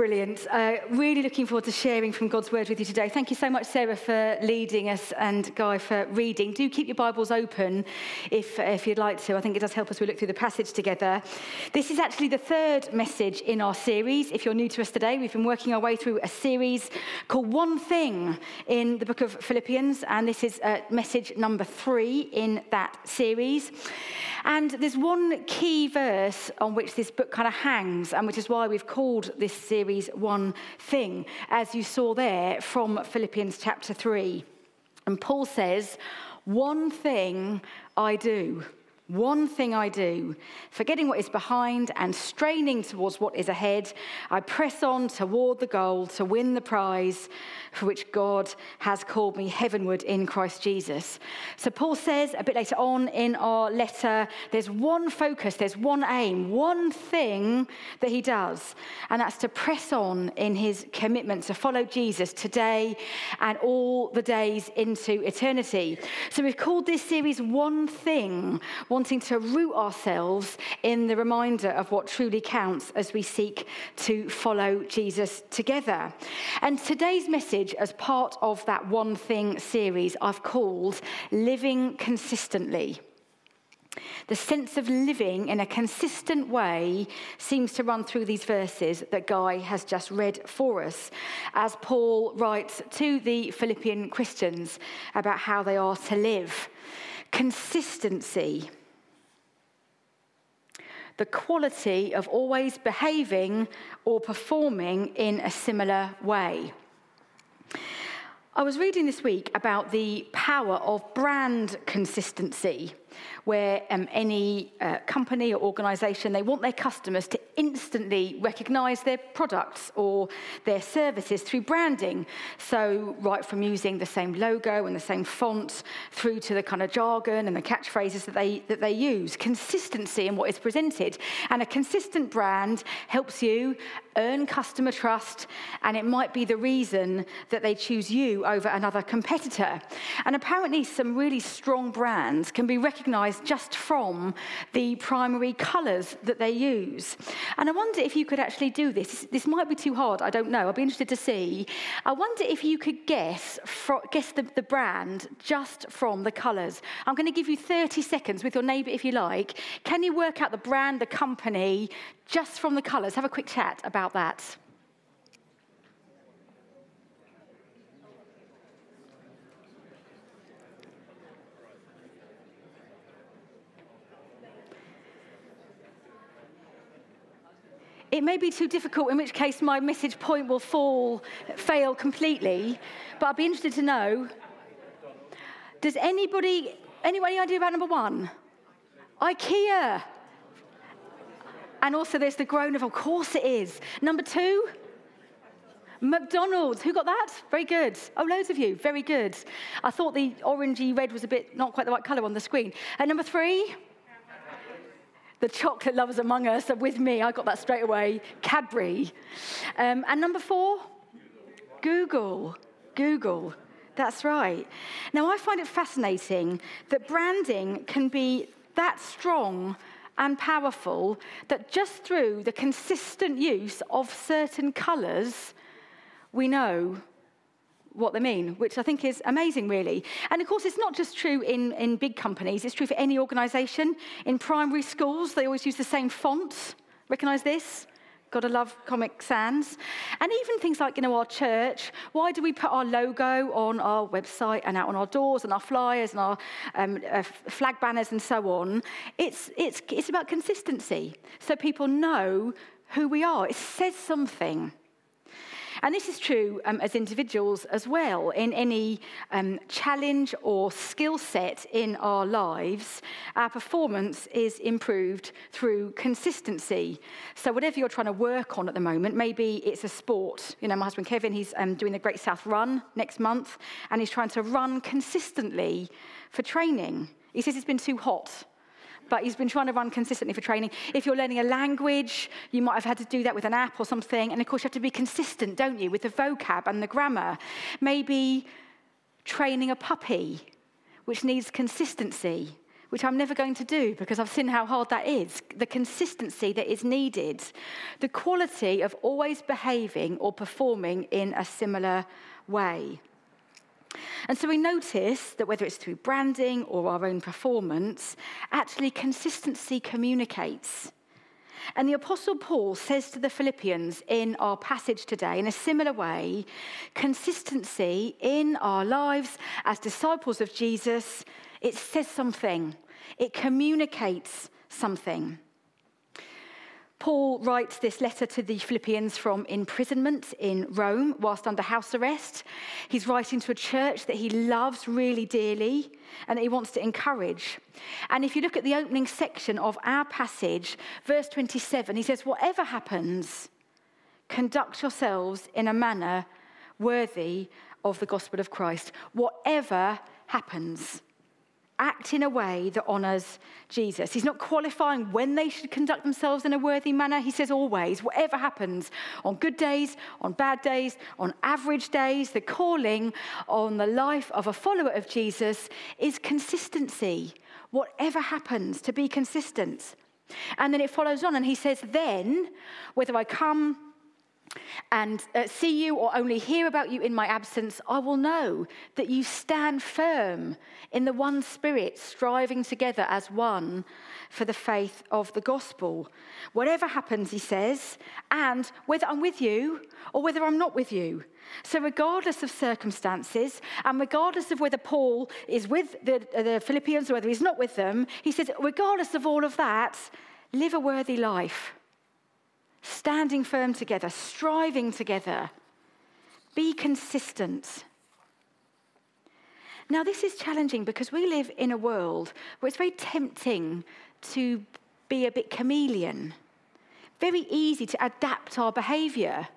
Brilliant. Uh, really looking forward to sharing from God's word with you today. Thank you so much, Sarah, for leading us and Guy for reading. Do keep your Bibles open if, if you'd like to. I think it does help us we look through the passage together. This is actually the third message in our series. If you're new to us today, we've been working our way through a series called One Thing in the book of Philippians, and this is uh, message number three in that series. And there's one key verse on which this book kind of hangs, and which is why we've called this series One Thing, as you saw there from Philippians chapter 3. And Paul says, One thing I do. One thing I do, forgetting what is behind and straining towards what is ahead, I press on toward the goal to win the prize for which God has called me heavenward in Christ Jesus. So, Paul says a bit later on in our letter, there's one focus, there's one aim, one thing that he does, and that's to press on in his commitment to follow Jesus today and all the days into eternity. So, we've called this series One Thing, wanting to root ourselves in the reminder of what truly counts as we seek to follow Jesus together. And today's message as part of that One Thing series I've called Living Consistently. The sense of living in a consistent way seems to run through these verses that Guy has just read for us, as Paul writes to the Philippian Christians about how they are to live. Consistency, the quality of always behaving or performing in a similar way. I was reading this week about the power of brand consistency where um, any uh, company or organization they want their customers to instantly recognize their products or their services through branding. So right from using the same logo and the same font through to the kind of jargon and the catchphrases that they that they use. Consistency in what is presented. And a consistent brand helps you earn customer trust and it might be the reason that they choose you over another competitor. And apparently some really strong brands can be recognized just from the primary colours that they use. And I wonder if you could actually do this. This might be too hard, I don't know. I'll be interested to see. I wonder if you could guess, guess the, the brand just from the colours. I'm going to give you 30 seconds with your neighbour if you like. Can you work out the brand, the company, just from the colours? Have a quick chat about that. It may be too difficult, in which case my message point will fall, fail completely. But I'd be interested to know does anybody, anybody idea about number one? IKEA. And also there's the groan of, of course it is. Number two, McDonald's. Who got that? Very good. Oh, loads of you. Very good. I thought the orangey red was a bit not quite the right colour on the screen. And number three, the chocolate lovers among us are with me. I got that straight away. Cadbury. Um, and number four, Google. Google. That's right. Now, I find it fascinating that branding can be that strong and powerful that just through the consistent use of certain colours, we know what they mean, which I think is amazing, really. And of course, it's not just true in, in big companies, it's true for any organization. In primary schools, they always use the same font. Recognize this? Gotta love Comic Sans. And even things like, you know, our church, why do we put our logo on our website and out on our doors and our flyers and our um, uh, flag banners and so on? It's, it's, it's about consistency. So people know who we are. It says something. And this is true um, as individuals as well. In any um, challenge or skill set in our lives, our performance is improved through consistency. So, whatever you're trying to work on at the moment, maybe it's a sport. You know, my husband Kevin, he's um, doing the Great South Run next month, and he's trying to run consistently for training. He says it's been too hot but he's been trying to run consistently for training. If you're learning a language, you might have had to do that with an app or something. And of course, you have to be consistent, don't you, with the vocab and the grammar. Maybe training a puppy, which needs consistency which I'm never going to do because I've seen how hard that is, the consistency that is needed, the quality of always behaving or performing in a similar way. And so we notice that whether it's through branding or our own performance, actually consistency communicates. And the Apostle Paul says to the Philippians in our passage today, in a similar way, consistency in our lives as disciples of Jesus, it says something, it communicates something. Paul writes this letter to the Philippians from imprisonment in Rome whilst under house arrest. He's writing to a church that he loves really dearly and that he wants to encourage. And if you look at the opening section of our passage, verse 27, he says, Whatever happens, conduct yourselves in a manner worthy of the gospel of Christ. Whatever happens act in a way that honours Jesus. He's not qualifying when they should conduct themselves in a worthy manner. He says always, whatever happens, on good days, on bad days, on average days, the calling on the life of a follower of Jesus is consistency. Whatever happens, to be consistent. And then it follows on, and he says, then, whether I come and uh, see you or only hear about you in my absence, I will know that you stand firm in the one spirit, striving together as one for the faith of the gospel. Whatever happens, he says, and whether I'm with you or whether I'm not with you. So, regardless of circumstances, and regardless of whether Paul is with the, the Philippians or whether he's not with them, he says, regardless of all of that, live a worthy life standing firm together, striving together. Be consistent. Now, this is challenging because we live in a world where it's very tempting to be a bit chameleon. Very easy to adapt our behavior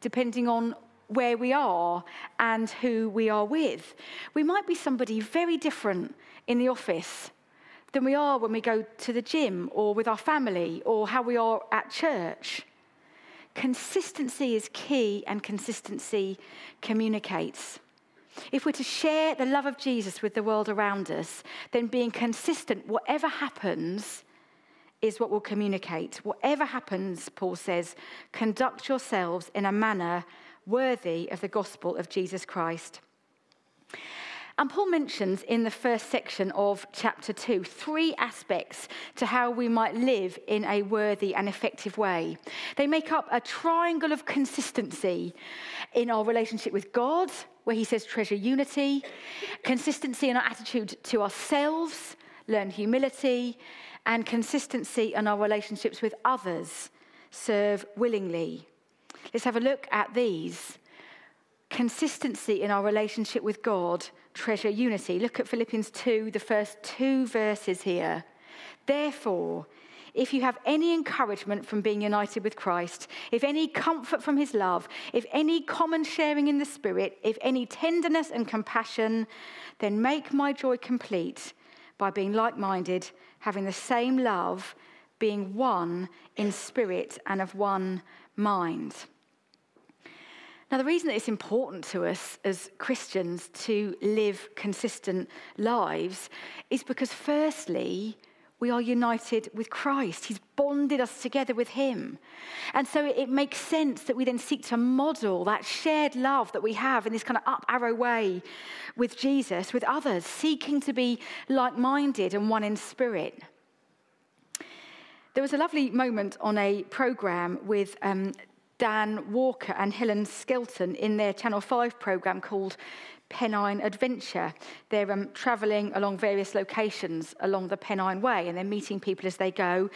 depending on where we are and who we are with. We might be somebody very different in the office than we are when we go to the gym or with our family or how we are at church. Consistency is key, and consistency communicates. If we're to share the love of Jesus with the world around us, then being consistent, whatever happens, is what will communicate. Whatever happens, Paul says, conduct yourselves in a manner worthy of the gospel of Jesus Christ. And Paul mentions in the first section of chapter 2 three aspects to how we might live in a worthy and effective way. They make up a triangle of consistency in our relationship with God, where he says treasure unity, consistency in our attitude to ourselves, learn humility, and consistency in our relationships with others, serve willingly. Let's have a look at these. Consistency in our relationship with God treasure unity. Look at Philippians 2, the first two verses here. Therefore, if you have any encouragement from being united with Christ, if any comfort from his love, if any common sharing in the Spirit, if any tenderness and compassion, then make my joy complete by being like minded, having the same love, being one in spirit and of one mind. Now, the reason that it's important to us as Christians to live consistent lives is because, firstly, we are united with Christ. He's bonded us together with Him. And so it makes sense that we then seek to model that shared love that we have in this kind of up arrow way with Jesus, with others, seeking to be like minded and one in spirit. There was a lovely moment on a program with um, Dan Walker and Helen Skelton in their Channel 5 programme called Pennine Adventure. They're um, travelling along various locations along the Pennine Way and they're meeting people as they go.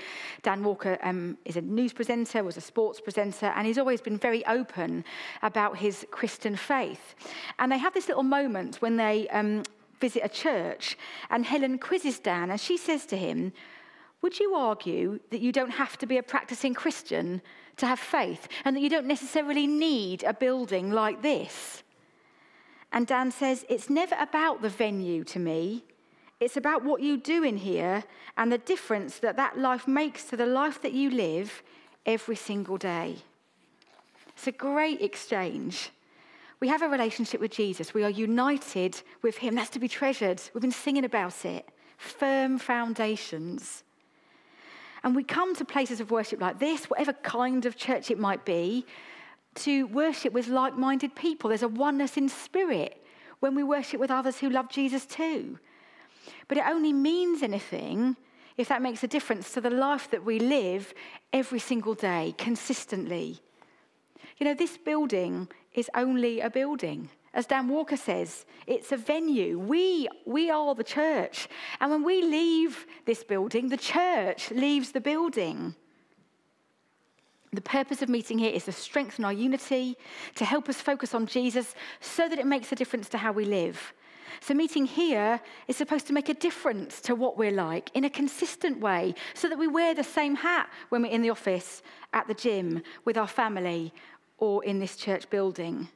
Dan Walker um, is a news presenter, was a sports presenter, and he's always been very open about his Christian faith. And they have this little moment when they um, visit a church, and Helen quizzes Dan, and she says to him, Would you argue that you don't have to be a practicing Christian to have faith, and that you don't necessarily need a building like this. And Dan says, It's never about the venue to me. It's about what you do in here and the difference that that life makes to the life that you live every single day. It's a great exchange. We have a relationship with Jesus. We are united with him. That's to be treasured. We've been singing about it. firm foundations. And we come to places of worship like this, whatever kind of church it might be, to worship with like minded people. There's a oneness in spirit when we worship with others who love Jesus too. But it only means anything if that makes a difference to the life that we live every single day, consistently. You know, this building is only a building. As Dan Walker says, it's a venue. We, we are the church. And when we leave this building, the church leaves the building. The purpose of meeting here is to strengthen our unity, to help us focus on Jesus so that it makes a difference to how we live. So, meeting here is supposed to make a difference to what we're like in a consistent way so that we wear the same hat when we're in the office, at the gym, with our family, or in this church building.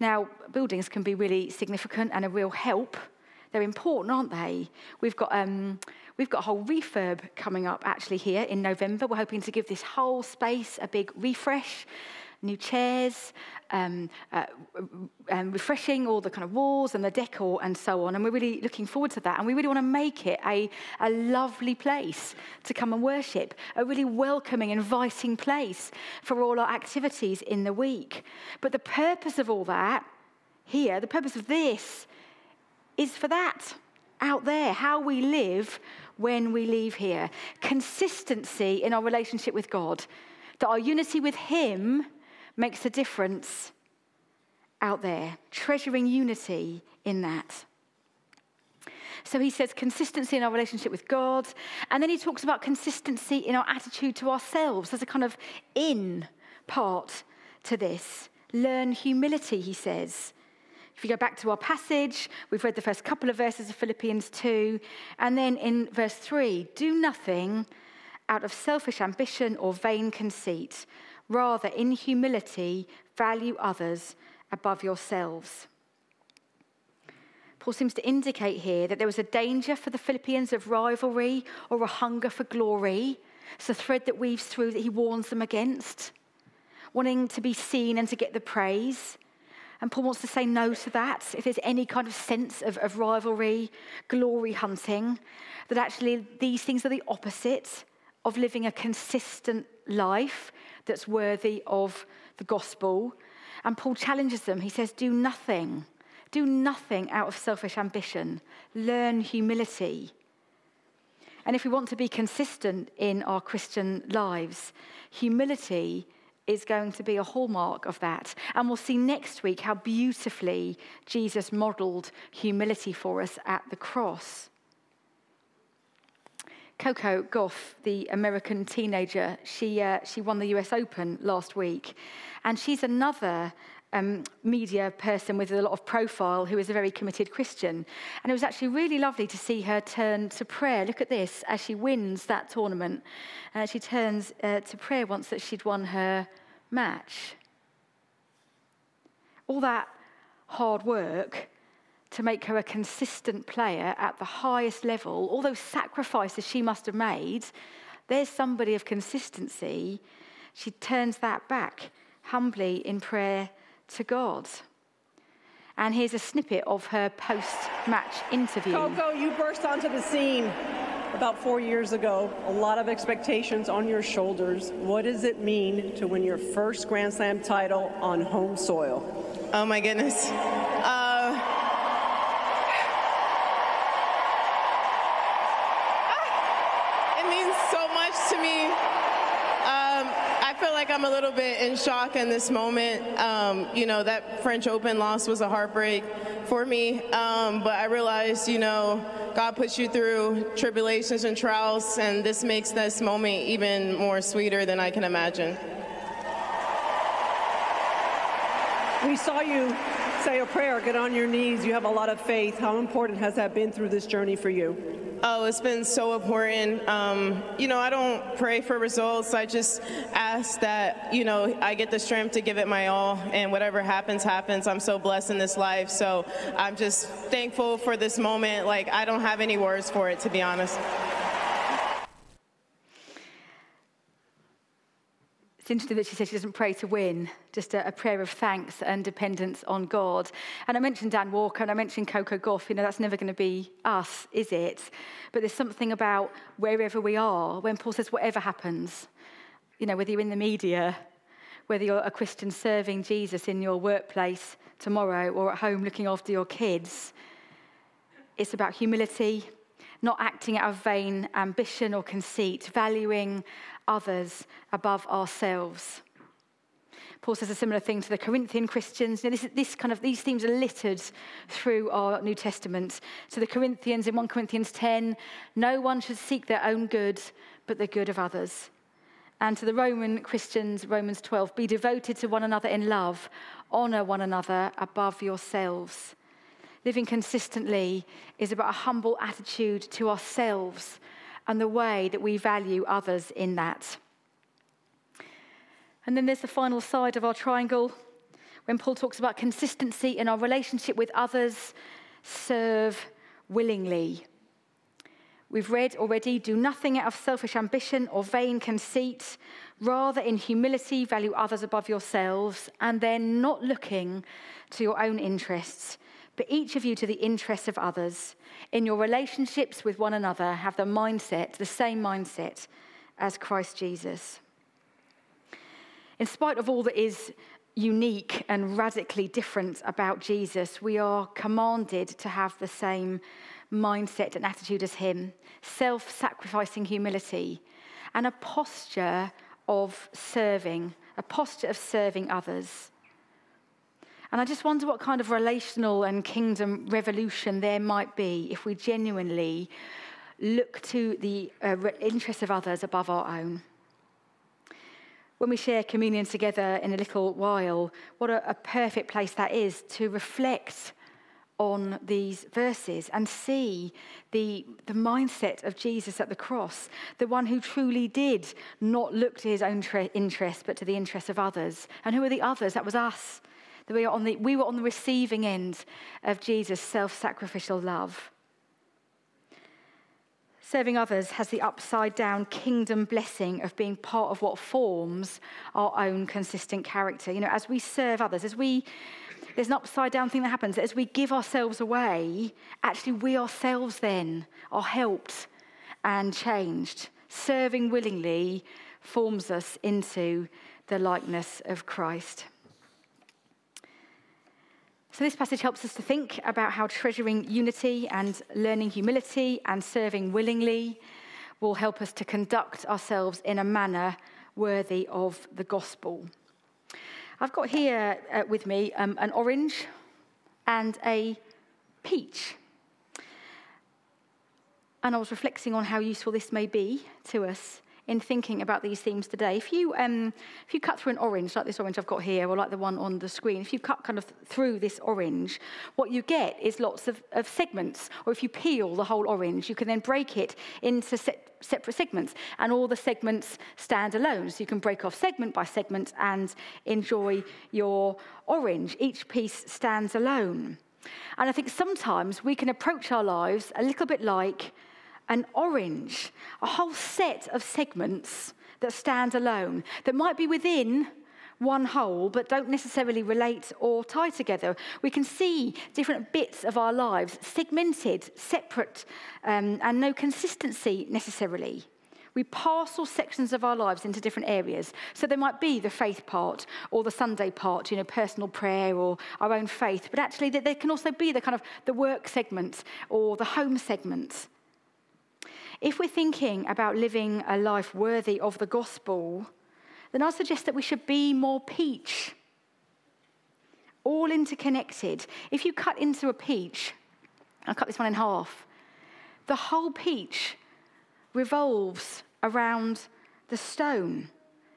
Now, buildings can be really significant and a real help. They're important, aren't they? We've got, um, we've got a whole refurb coming up actually here in November. We're hoping to give this whole space a big refresh new chairs, um, uh, um, refreshing all the kind of walls and the decor and so on. And we're really looking forward to that. And we really want to make it a, a lovely place to come and worship, a really welcoming, inviting place for all our activities in the week. But the purpose of all that here, the purpose of this, is for that out there, how we live when we leave here. Consistency in our relationship with God, that our unity with Him makes a difference out there, treasuring unity in that. So he says consistency in our relationship with God. And then he talks about consistency in our attitude to ourselves. There's a kind of in part to this. Learn humility, he says. If you go back to our passage, we've read the first couple of verses of Philippians 2. And then in verse 3, do nothing out of selfish ambition or vain conceit Rather, in humility, value others above yourselves. Paul seems to indicate here that there was a danger for the Philippians of rivalry or a hunger for glory. It's a thread that weaves through that he warns them against, wanting to be seen and to get the praise. And Paul wants to say no to that. If there's any kind of sense of, of rivalry, glory hunting, that actually these things are the opposite of living a consistent life that's worthy of the gospel. And Paul challenges them. He says, Do nothing. Do nothing out of selfish ambition. Learn humility. And if we want to be consistent in our Christian lives, humility is going to be a hallmark of that. And we'll see next week how beautifully Jesus modeled humility for us at the cross. Coco Gauff, the American teenager, she, uh, she won the US Open last week. And she's another um, media person with a lot of profile who is a very committed Christian. And it was actually really lovely to see her turn to prayer. Look at this as she wins that tournament. Uh, she turns uh, to prayer once that she'd won her match. All that hard work to make her a consistent player at the highest level, all those sacrifices she must have made, there's somebody of consistency. She turns that back humbly in prayer to God. And here's a snippet of her post match interview. Coco, you burst onto the scene about four years ago. A lot of expectations on your shoulders. What does it mean to win your first Grand Slam title on home soil? Oh my goodness. Uh, like I'm a little bit in shock in this moment. Um, you know, that French Open loss was a heartbreak for me. Um, but I realized, you know, God puts you through tribulations and trials, and this makes this moment even more sweeter than I can imagine. We saw you say a prayer, get on your knees. You have a lot of faith. How important has that been through this journey for you? Oh, it's been so important. Um, you know, I don't pray for results. I just ask that, you know, I get the strength to give it my all, and whatever happens, happens. I'm so blessed in this life. So I'm just thankful for this moment. Like, I don't have any words for it, to be honest. It's interesting that she says she doesn't pray to win, just a, a, prayer of thanks and dependence on God. And I mentioned Dan Walker and I mentioned Coco Gauff. You know, that's never going to be us, is it? But there's something about wherever we are, when Paul says, whatever happens, you know, whether you're in the media, whether you're a Christian serving Jesus in your workplace tomorrow or at home looking after your kids, it's about humility, not acting out of vain ambition or conceit, valuing others above ourselves. Paul says a similar thing to the Corinthian Christians. Know, this, this, kind of these themes are littered through our New Testament. So the Corinthians in 1 Corinthians 10, no one should seek their own good, but the good of others. And to the Roman Christians, Romans 12, be devoted to one another in love, honor one another above yourselves. Living consistently is about a humble attitude to ourselves and the way that we value others in that. And then there's the final side of our triangle when Paul talks about consistency in our relationship with others, serve willingly. We've read already do nothing out of selfish ambition or vain conceit, rather, in humility, value others above yourselves, and then not looking to your own interests, but each of you to the interests of others. In your relationships with one another, have the mindset, the same mindset as Christ Jesus. In spite of all that is unique and radically different about Jesus, we are commanded to have the same mindset and attitude as him self sacrificing humility and a posture of serving, a posture of serving others. And I just wonder what kind of relational and kingdom revolution there might be if we genuinely look to the uh, interests of others above our own. When we share communion together in a little while, what a, a perfect place that is to reflect on these verses and see the, the mindset of Jesus at the cross, the one who truly did not look to his own tre- interests, but to the interests of others. And who are the others? That was us. We, are on the, we were on the receiving end of Jesus' self sacrificial love. Serving others has the upside down kingdom blessing of being part of what forms our own consistent character. You know, as we serve others, as we, there's an upside down thing that happens. As we give ourselves away, actually, we ourselves then are helped and changed. Serving willingly forms us into the likeness of Christ. So, this passage helps us to think about how treasuring unity and learning humility and serving willingly will help us to conduct ourselves in a manner worthy of the gospel. I've got here uh, with me um, an orange and a peach. And I was reflecting on how useful this may be to us in thinking about these themes today. If you, um, if you cut through an orange, like this orange I've got here, or like the one on the screen, if you cut kind of through this orange, what you get is lots of, of segments. Or if you peel the whole orange, you can then break it into se- separate segments, and all the segments stand alone. So you can break off segment by segment and enjoy your orange. Each piece stands alone. And I think sometimes we can approach our lives a little bit like an orange, a whole set of segments that stand alone, that might be within one whole, but don't necessarily relate or tie together. We can see different bits of our lives segmented, separate, um, and no consistency necessarily. We parcel sections of our lives into different areas. So there might be the faith part or the Sunday part, you know, personal prayer or our own faith, but actually there can also be the kind of the work segment or the home segment. If we're thinking about living a life worthy of the gospel, then I suggest that we should be more peach. All interconnected. If you cut into a peach, I'll cut this one in half, the whole peach revolves around the stone.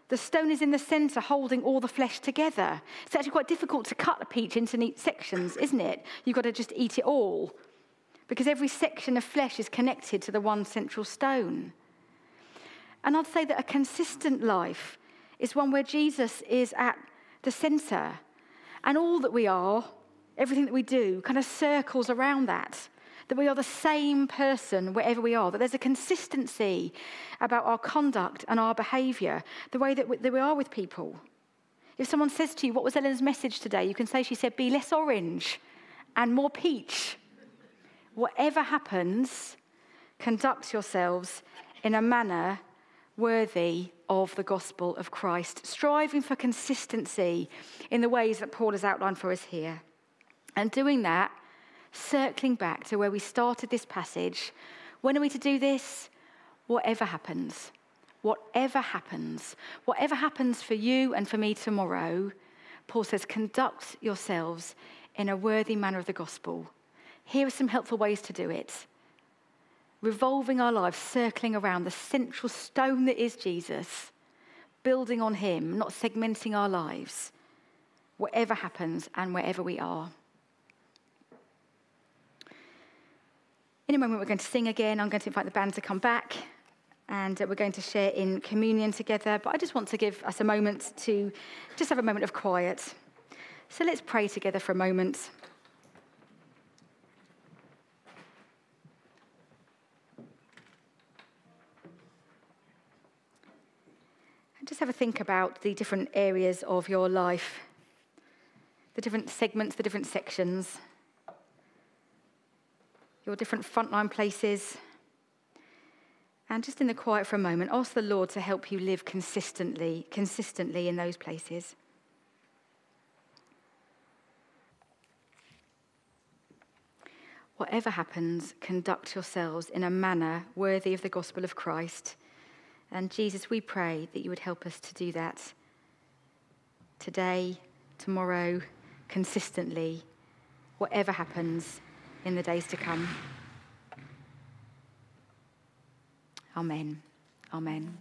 The stone is in the center, holding all the flesh together. It's actually quite difficult to cut a peach into neat sections, isn't it? You've got to just eat it all because every section of flesh is connected to the one central stone. And I'd say that a consistent life is one where Jesus is at the center, and all that we are, everything that we do, kind of circles around that. that we are the same person wherever we are, that there's a consistency about our conduct and our behaviour, the way that we are with people. If someone says to you, What was Ellen's message today? you can say, She said, Be less orange and more peach. Whatever happens, conduct yourselves in a manner worthy of the gospel of Christ, striving for consistency in the ways that Paul has outlined for us here. And doing that, circling back to where we started this passage. When are we to do this? Whatever happens. Whatever happens. Whatever happens for you and for me tomorrow, Paul says, conduct yourselves in a worthy manner of the gospel. Here are some helpful ways to do it revolving our lives, circling around the central stone that is Jesus, building on Him, not segmenting our lives, whatever happens and wherever we are. In a moment, we're going to sing again. I'm going to invite the band to come back and uh, we're going to share in communion together. But I just want to give us a moment to just have a moment of quiet. So let's pray together for a moment. Just have a think about the different areas of your life, the different segments, the different sections, your different frontline places. And just in the quiet for a moment, ask the Lord to help you live consistently, consistently in those places. Whatever happens, conduct yourselves in a manner worthy of the gospel of Christ and Jesus, we pray that you would help us to do that today, tomorrow, consistently, whatever happens in the days to come. Amen. Amen.